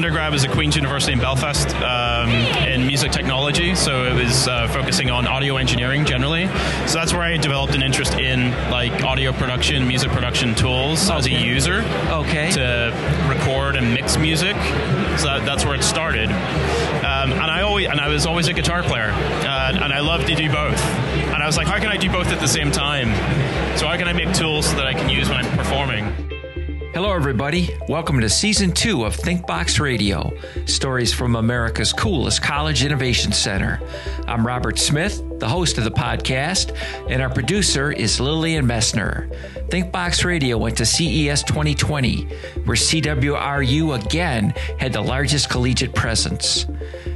undergrad was at Queen's University in Belfast um, in music technology, so it was uh, focusing on audio engineering generally. So that's where I developed an interest in like audio production, music production tools okay. as a user. Okay. To record and mix music. So that, that's where it started. Um, and I always and I was always a guitar player, uh, and I loved to do both. And I was like, how can I do both at the same time? So how can I make tools so that I can use when I'm performing? Hello, everybody. Welcome to season two of ThinkBox Radio stories from America's coolest college innovation center. I'm Robert Smith, the host of the podcast, and our producer is Lillian Messner. ThinkBox Radio went to CES 2020, where CWRU again had the largest collegiate presence.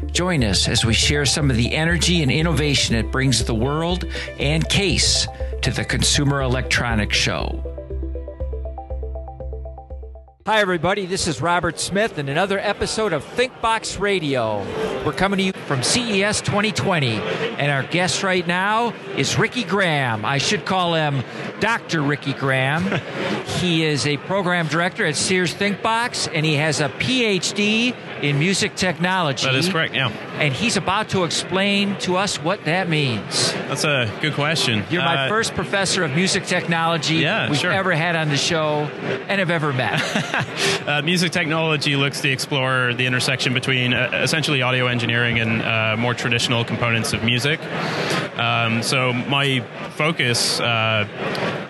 Join us as we share some of the energy and innovation it brings the world and case to the Consumer Electronics Show. Hi, everybody. This is Robert Smith and another episode of ThinkBox Radio. We're coming to you from CES 2020, and our guest right now is Ricky Graham. I should call him Dr. Ricky Graham. he is a program director at Sears ThinkBox, and he has a PhD in music technology. That is correct, yeah. And he's about to explain to us what that means. That's a good question. You're my uh, first professor of music technology yeah, we've sure. ever had on the show and have ever met. uh, music technology looks to explore the intersection between uh, essentially audio engineering and uh, more traditional components of music. Um, so my focus uh,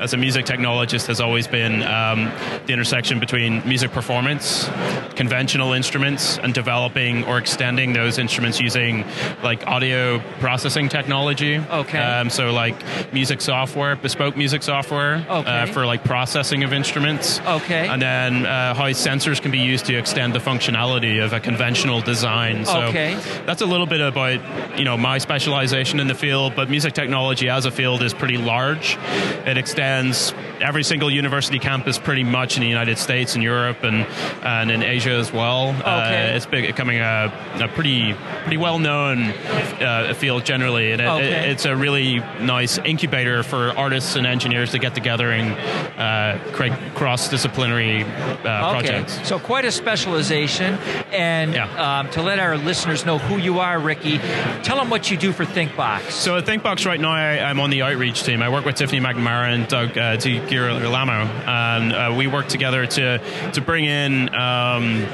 as a music technologist has always been um, the intersection between music performance, conventional instruments, and developing or extending those instruments using like audio processing technology. Okay. Um, so like music software, bespoke music software uh, okay. uh, for like processing of instruments. Okay. And then uh, how sensors can be used to extend the functionality of a conventional design. So okay. that's a little bit about you know my specialization in the field, but music technology as a field is pretty large. It extends and every single university campus pretty much in the United States and Europe and and in Asia as well. Okay. Uh, it's becoming a, a pretty pretty well known uh, field generally, and it, okay. it, it's a really nice incubator for artists and engineers to get together and uh, create cross disciplinary uh, okay. projects. So quite a specialization, and yeah. um, to let our listeners know who you are, Ricky, tell them what you do for ThinkBox. So at ThinkBox right now, I, am on the outreach team. I work with Tiffany McNamara and Doug uh, Girolamo, and uh, we work together to to bring in um,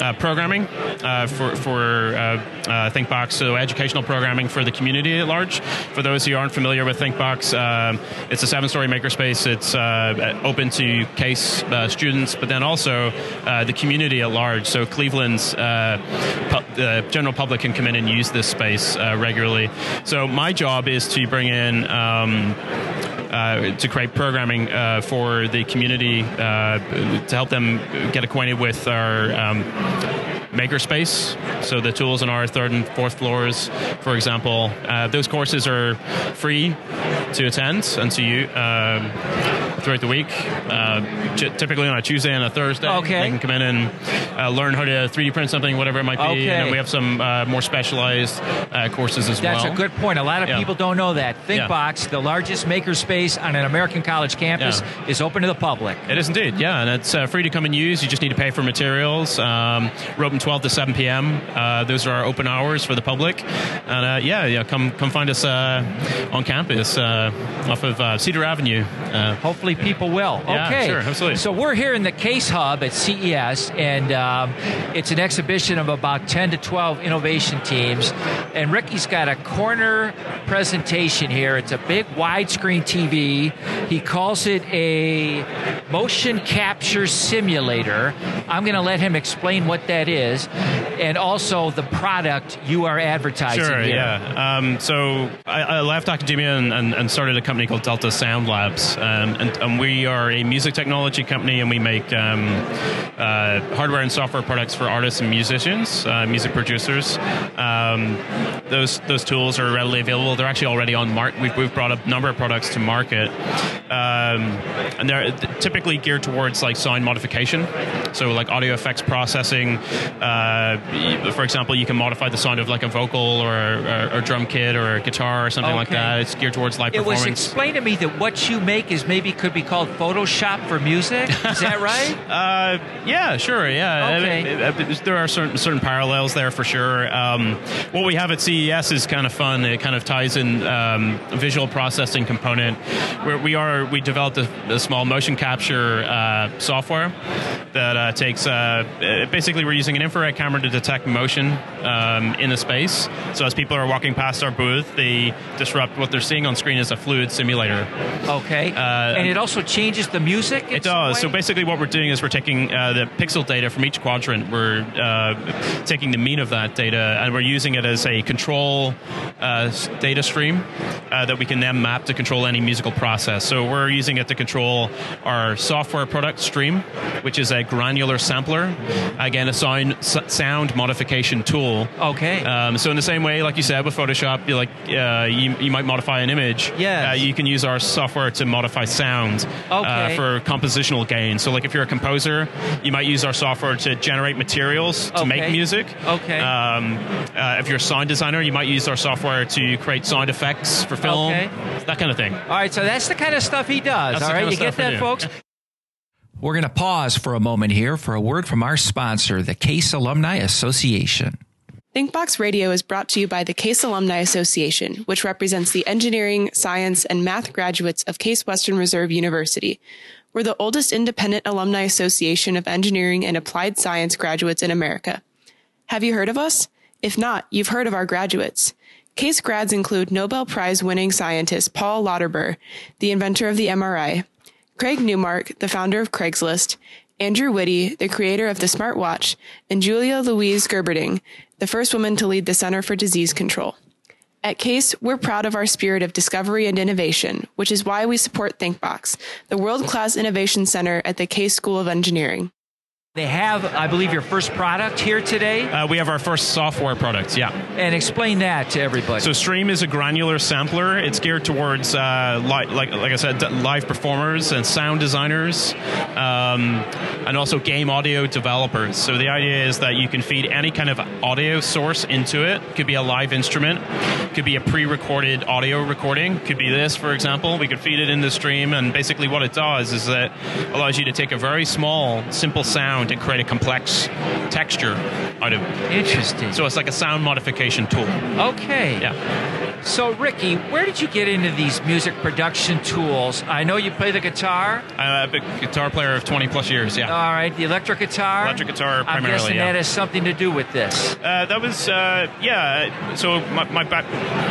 uh, programming uh, for for uh, uh, ThinkBox, so educational programming for the community at large. For those who aren't familiar with ThinkBox, um, it's a seven-story makerspace. It's open to case students, but then also the community at large. So Cleveland's pu- general public can come in and use this space regularly. So my job is to bring in. Um, uh, to create programming uh, for the community uh, to help them get acquainted with our um, makerspace. So the tools on our third and fourth floors, for example, uh, those courses are free to attend and to you um, throughout the week. Uh, typically on a Tuesday and a Thursday, okay. they can come in and uh, learn how to 3D print something, whatever it might be. Okay. And we have some uh, more specialized uh, courses as That's well. That's a good point. A lot of yeah. people don't know that. ThinkBox, yeah. the largest makerspace on an American college campus, yeah. is open to the public. It is indeed, yeah, and it's uh, free to come and use. You just need to pay for materials. Um, we're open 12 to 7 p.m. Uh, those are our open hours for the public, and uh, yeah, yeah, come come find us uh, on campus uh, off of uh, Cedar Avenue. Hopefully, people will. Yeah, okay, sure, absolutely. So we're here in the Case Hub at CES, and um, it's an exhibition of about 10 to 12 innovation teams. And Ricky's got a corner presentation here. It's a big widescreen TV. He calls it a motion capture simulator. I'm going to let him explain what that is and also the product you are advertising sure, here. yeah. Um, so I, I, left academia and, and, and, started a company called Delta Sound Labs, um, and, and, we are a music technology company, and we make um, uh, hardware and software products for artists and musicians, uh, music producers. Um, those those tools are readily available. They're actually already on market. We've, we've, brought a number of products to market, um, and they're typically geared towards like sound modification, so like audio effects processing. Uh, for example, you can modify the sound of like a vocal or, or, or drum kit or a guitar or something like that. It's geared towards live It was performance. explained to me that what you make is maybe could be called Photoshop for music. Is that right? Uh, yeah, sure, yeah. Okay. Uh, uh, there are certain certain parallels there for sure. Um, what we have at CES is kind of fun. It kind of ties in um, visual processing component. Where we are, we developed a, a small motion capture uh, software that uh, takes. Uh, uh, basically, we're using an infrared camera to detect motion um, in a space. So as people are walking past our booth, they disrupt what they're seeing on screen as a fluid simulator. Okay. Uh, and it also changes the music. It does. So basically, what we're doing is we're taking uh, the pixel data from each quadrant. We're uh, taking the mean of that data, and we're using it as a control uh, data stream uh, that we can then map to control any musical process. So we're using it to control our software product stream, which is a granular sampler. Again, a sound sound modification tool. Okay. Um, so in the same way, like you said with Photoshop, you like uh, you, you might modify an image. Yes. Uh, you can use our software to modify sound uh, Okay. for compositional gain. So like if you're a composer, you might use our software to generate materials to Okay. make music. Okay. Um, uh, if you're a sound designer, you might use our software to create sound effects for film. Okay. That kind of thing. all right. So that's the kind of stuff he does. That's all the right. kind of You get that, do. folks? We're going to pause for a moment here for a word from our sponsor, the Case Alumni Association. ThinkBox Radio is brought to you by the Case Alumni Association, which represents the engineering, science, and math graduates of Case Western Reserve University. We're the oldest independent alumni association of engineering and applied science graduates in America. Have you heard of us? If not, you've heard of our graduates. Case grads include Nobel Prize winning scientist Paul Lauterbur, the inventor of the MRI, Craig Newmark, the founder of Craigslist, Andrew Whitty, the creator of the smartwatch, and Julie Louise Gerberding, the first woman to lead the Center for Disease Control. At Case, we're proud of our spirit of discovery and innovation, which is why we support ThinkBox, the world class innovation center at the Case School of Engineering. They have, I believe, your first product here today. Uh, we have our first software product. Yeah. And explain that to everybody. So Stream is a granular sampler. It's geared towards, uh, li- like, like I said, live performers and sound designers, um, and also game audio developers. So the idea is that you can feed any kind of audio source into it. Could be a live instrument, could be a pre-recorded audio recording, could be this, for example. We could feed it in the stream, and basically what it does is that it allows you to take a very small, simple sound and create a complex texture out of it. Interesting. So it's like a sound modification tool. okay. Yeah. So, Ricky, where did you get into these music production tools? I know you play the guitar. I'm a big guitar player of 20 plus years, yeah. All right, the electric guitar. Electric guitar I'm primarily, guessing yeah. that has something to do with this. Uh, that was, uh, yeah, so my, my back,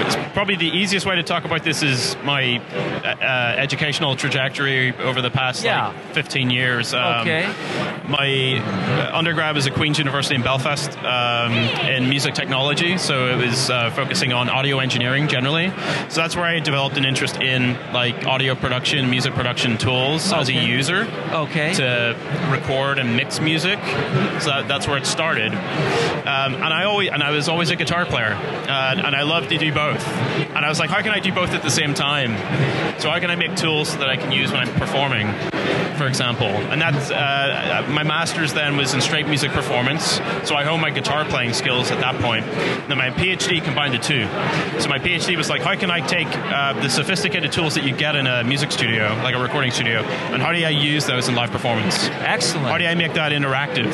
it's probably the easiest way to talk about this is my uh, uh, educational trajectory over the past Yeah. like 15 years. Um, Okay. My uh, undergrad was at Queen's University in Belfast um, in music technology, so it was uh, focusing on audio engineering generally. So that's where I developed an interest in like audio production, music production tools as a user. Okay. to record and mix music. So that, that's where it started. Um, and I always and I was always a guitar player, uh, and I love to do both. And I was like, how can I do both at the same time? So how can I make tools that I can use when I'm performing, for example? And that's uh, my master's then was in straight music performance. So I honed my guitar playing skills at that point. Then my PhD combined the two. So my PhD was like, how can I take uh, the sophisticated tools that you get in a music studio, like a recording studio, and how do I use those in live performance? Excellent. How do I make that interactive?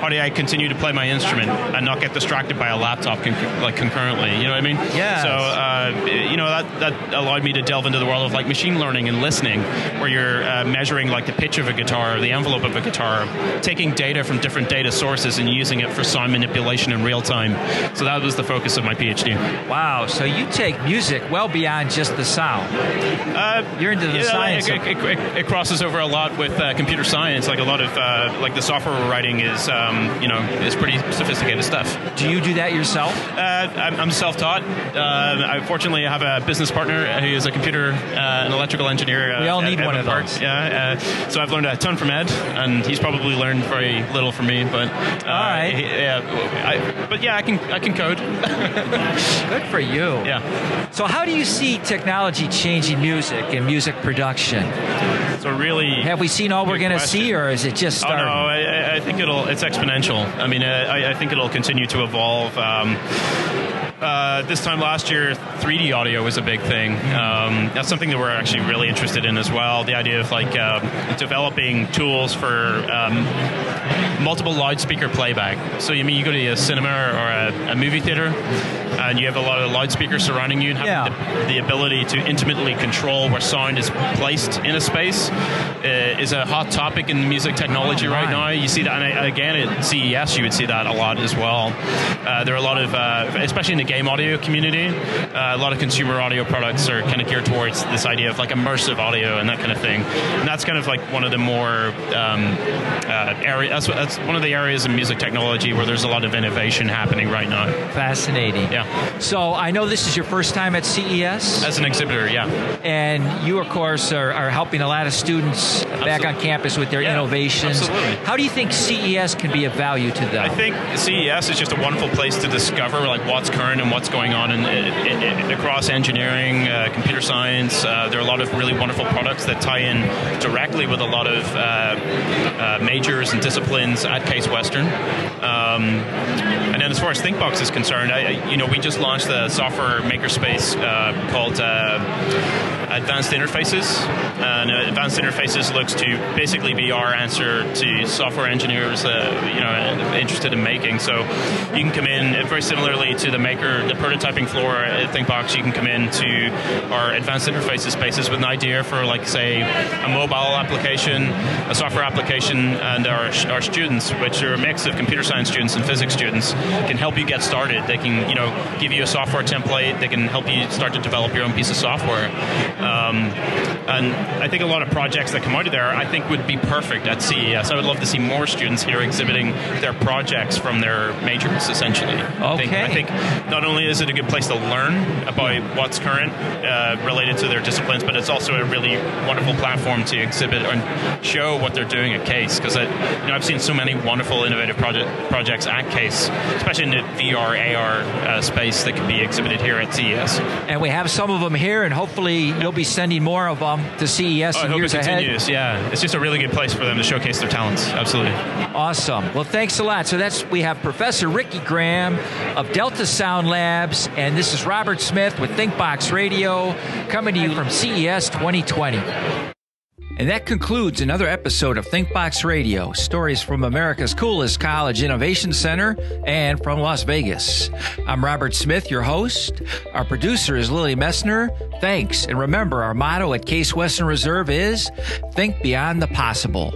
How do I continue to play my instrument and not get distracted by a laptop like concurrently? You know what I mean? Yes. So uh, you know that that allowed me to delve into the world of like machine learning and listening, where you're uh, measuring like the pitch of a guitar, or the envelope of a guitar, taking data from different data sources and using it for sound manipulation in real time. So that was the focus of my PhD. Wow. So you take music well beyond just the sound. Uh, You're into the yeah, science It, it, it, it crosses over a lot with uh, computer science. Like a lot of uh, like the software we're writing is um, you know is pretty sophisticated stuff. Do you do that yourself? Uh, I'm, I'm self-taught. Uh, I have a business partner who is a computer uh, and electrical engineer. Uh, We all need one of Park. those. Yeah. Uh, so I've learned a ton from Ed, and he's probably learned very little from me. But uh, All right. he- yeah. I, but yeah, I can I can code. Good for you. yeah. So, how do you see technology changing music and music production? So really, have we seen all we're going to see, or is it just starting? Oh no, I, I think it'll. It's exponential. I mean, uh, I, I think it'll continue to evolve. Um, uh, this time last year, 3D audio was a big thing. Um, that's something that we're actually really interested in as well. The idea of like uh, developing tools for um, multiple loudspeaker playback. So you mean you go to a cinema or a, a movie theater, and you have a lot of loudspeakers surrounding you, and having Yeah. the, the ability to intimately control where sound is placed in a space uh, is a hot topic in music technology Oh, right now. You see that, and I, again at CES, you would see that a lot as well. Uh, there are a lot of, uh, especially in the game audio community, uh, a lot of consumer audio products are kind of geared towards this idea of like immersive audio and that kind of thing. And that's kind of like one of the more um, uh, area. That's, that's one of the areas in music technology where there's a lot of innovation happening right now. Fascinating. Yeah. So I know this is your first time at CES, As an exhibitor, yeah. and you, of course, are, are helping a lot of students back on campus with their Yeah, innovations. absolutely. How do you think CES can be of value to them? I think CES is just a wonderful place to discover like what's current and what's going on in, in, in- across engineering, uh, computer science. Uh, there are a lot of really wonderful products that tie in directly with a lot of uh, uh, majors and disciplines at Case Western. Um, and then as far as ThinkBox is concerned, I, I- you know, we just launched a software makerspace uh, called uh, Advanced Interfaces. And uh, Advanced Interfaces looks to basically be our answer to software engineers, uh, you know, interested in making. So you can come in uh, very similarly to the maker, the prototyping floor at ThinkBox. You can come in to our Advanced Interfaces spaces with an idea for, like, say, a mobile application, a software application, and our our students, which are a mix of computer science students and physics students, can help you get started. They can, you know, give you a software template. They can help you start to develop your own piece of software. Um, and I think a lot of projects that come out of there, I think, would be perfect at CES. I would love to see more students here exhibiting their projects from their majors, essentially. I think, Okay. I think not only is it a good place to learn about what's current uh, related to their disciplines, but it's also a really wonderful platform to exhibit and show what they're doing at Case. Because you know, I've seen so many wonderful, innovative project, projects at Case, especially in the VR, AR uh, space that can be exhibited here at CES. and we have some of them here, and hopefully you'll be sending more of them to CES Oh, I in hope years it ahead. continues. Yeah, it's just a really good place for them to showcase their talents. Absolutely. Awesome. Well, thanks a lot. So that's we have Professor Ricky Graham of Delta Sound Labs, and this is Robert Smith with ThinkBox Radio coming to you from CES 2020. And that concludes another episode of ThinkBox Radio stories from America's coolest college innovation center and from Las Vegas. I'm Robert Smith, your host. Our producer is Lily Messner. Thanks. And remember, our motto at Case Western Reserve is Think Beyond the Possible.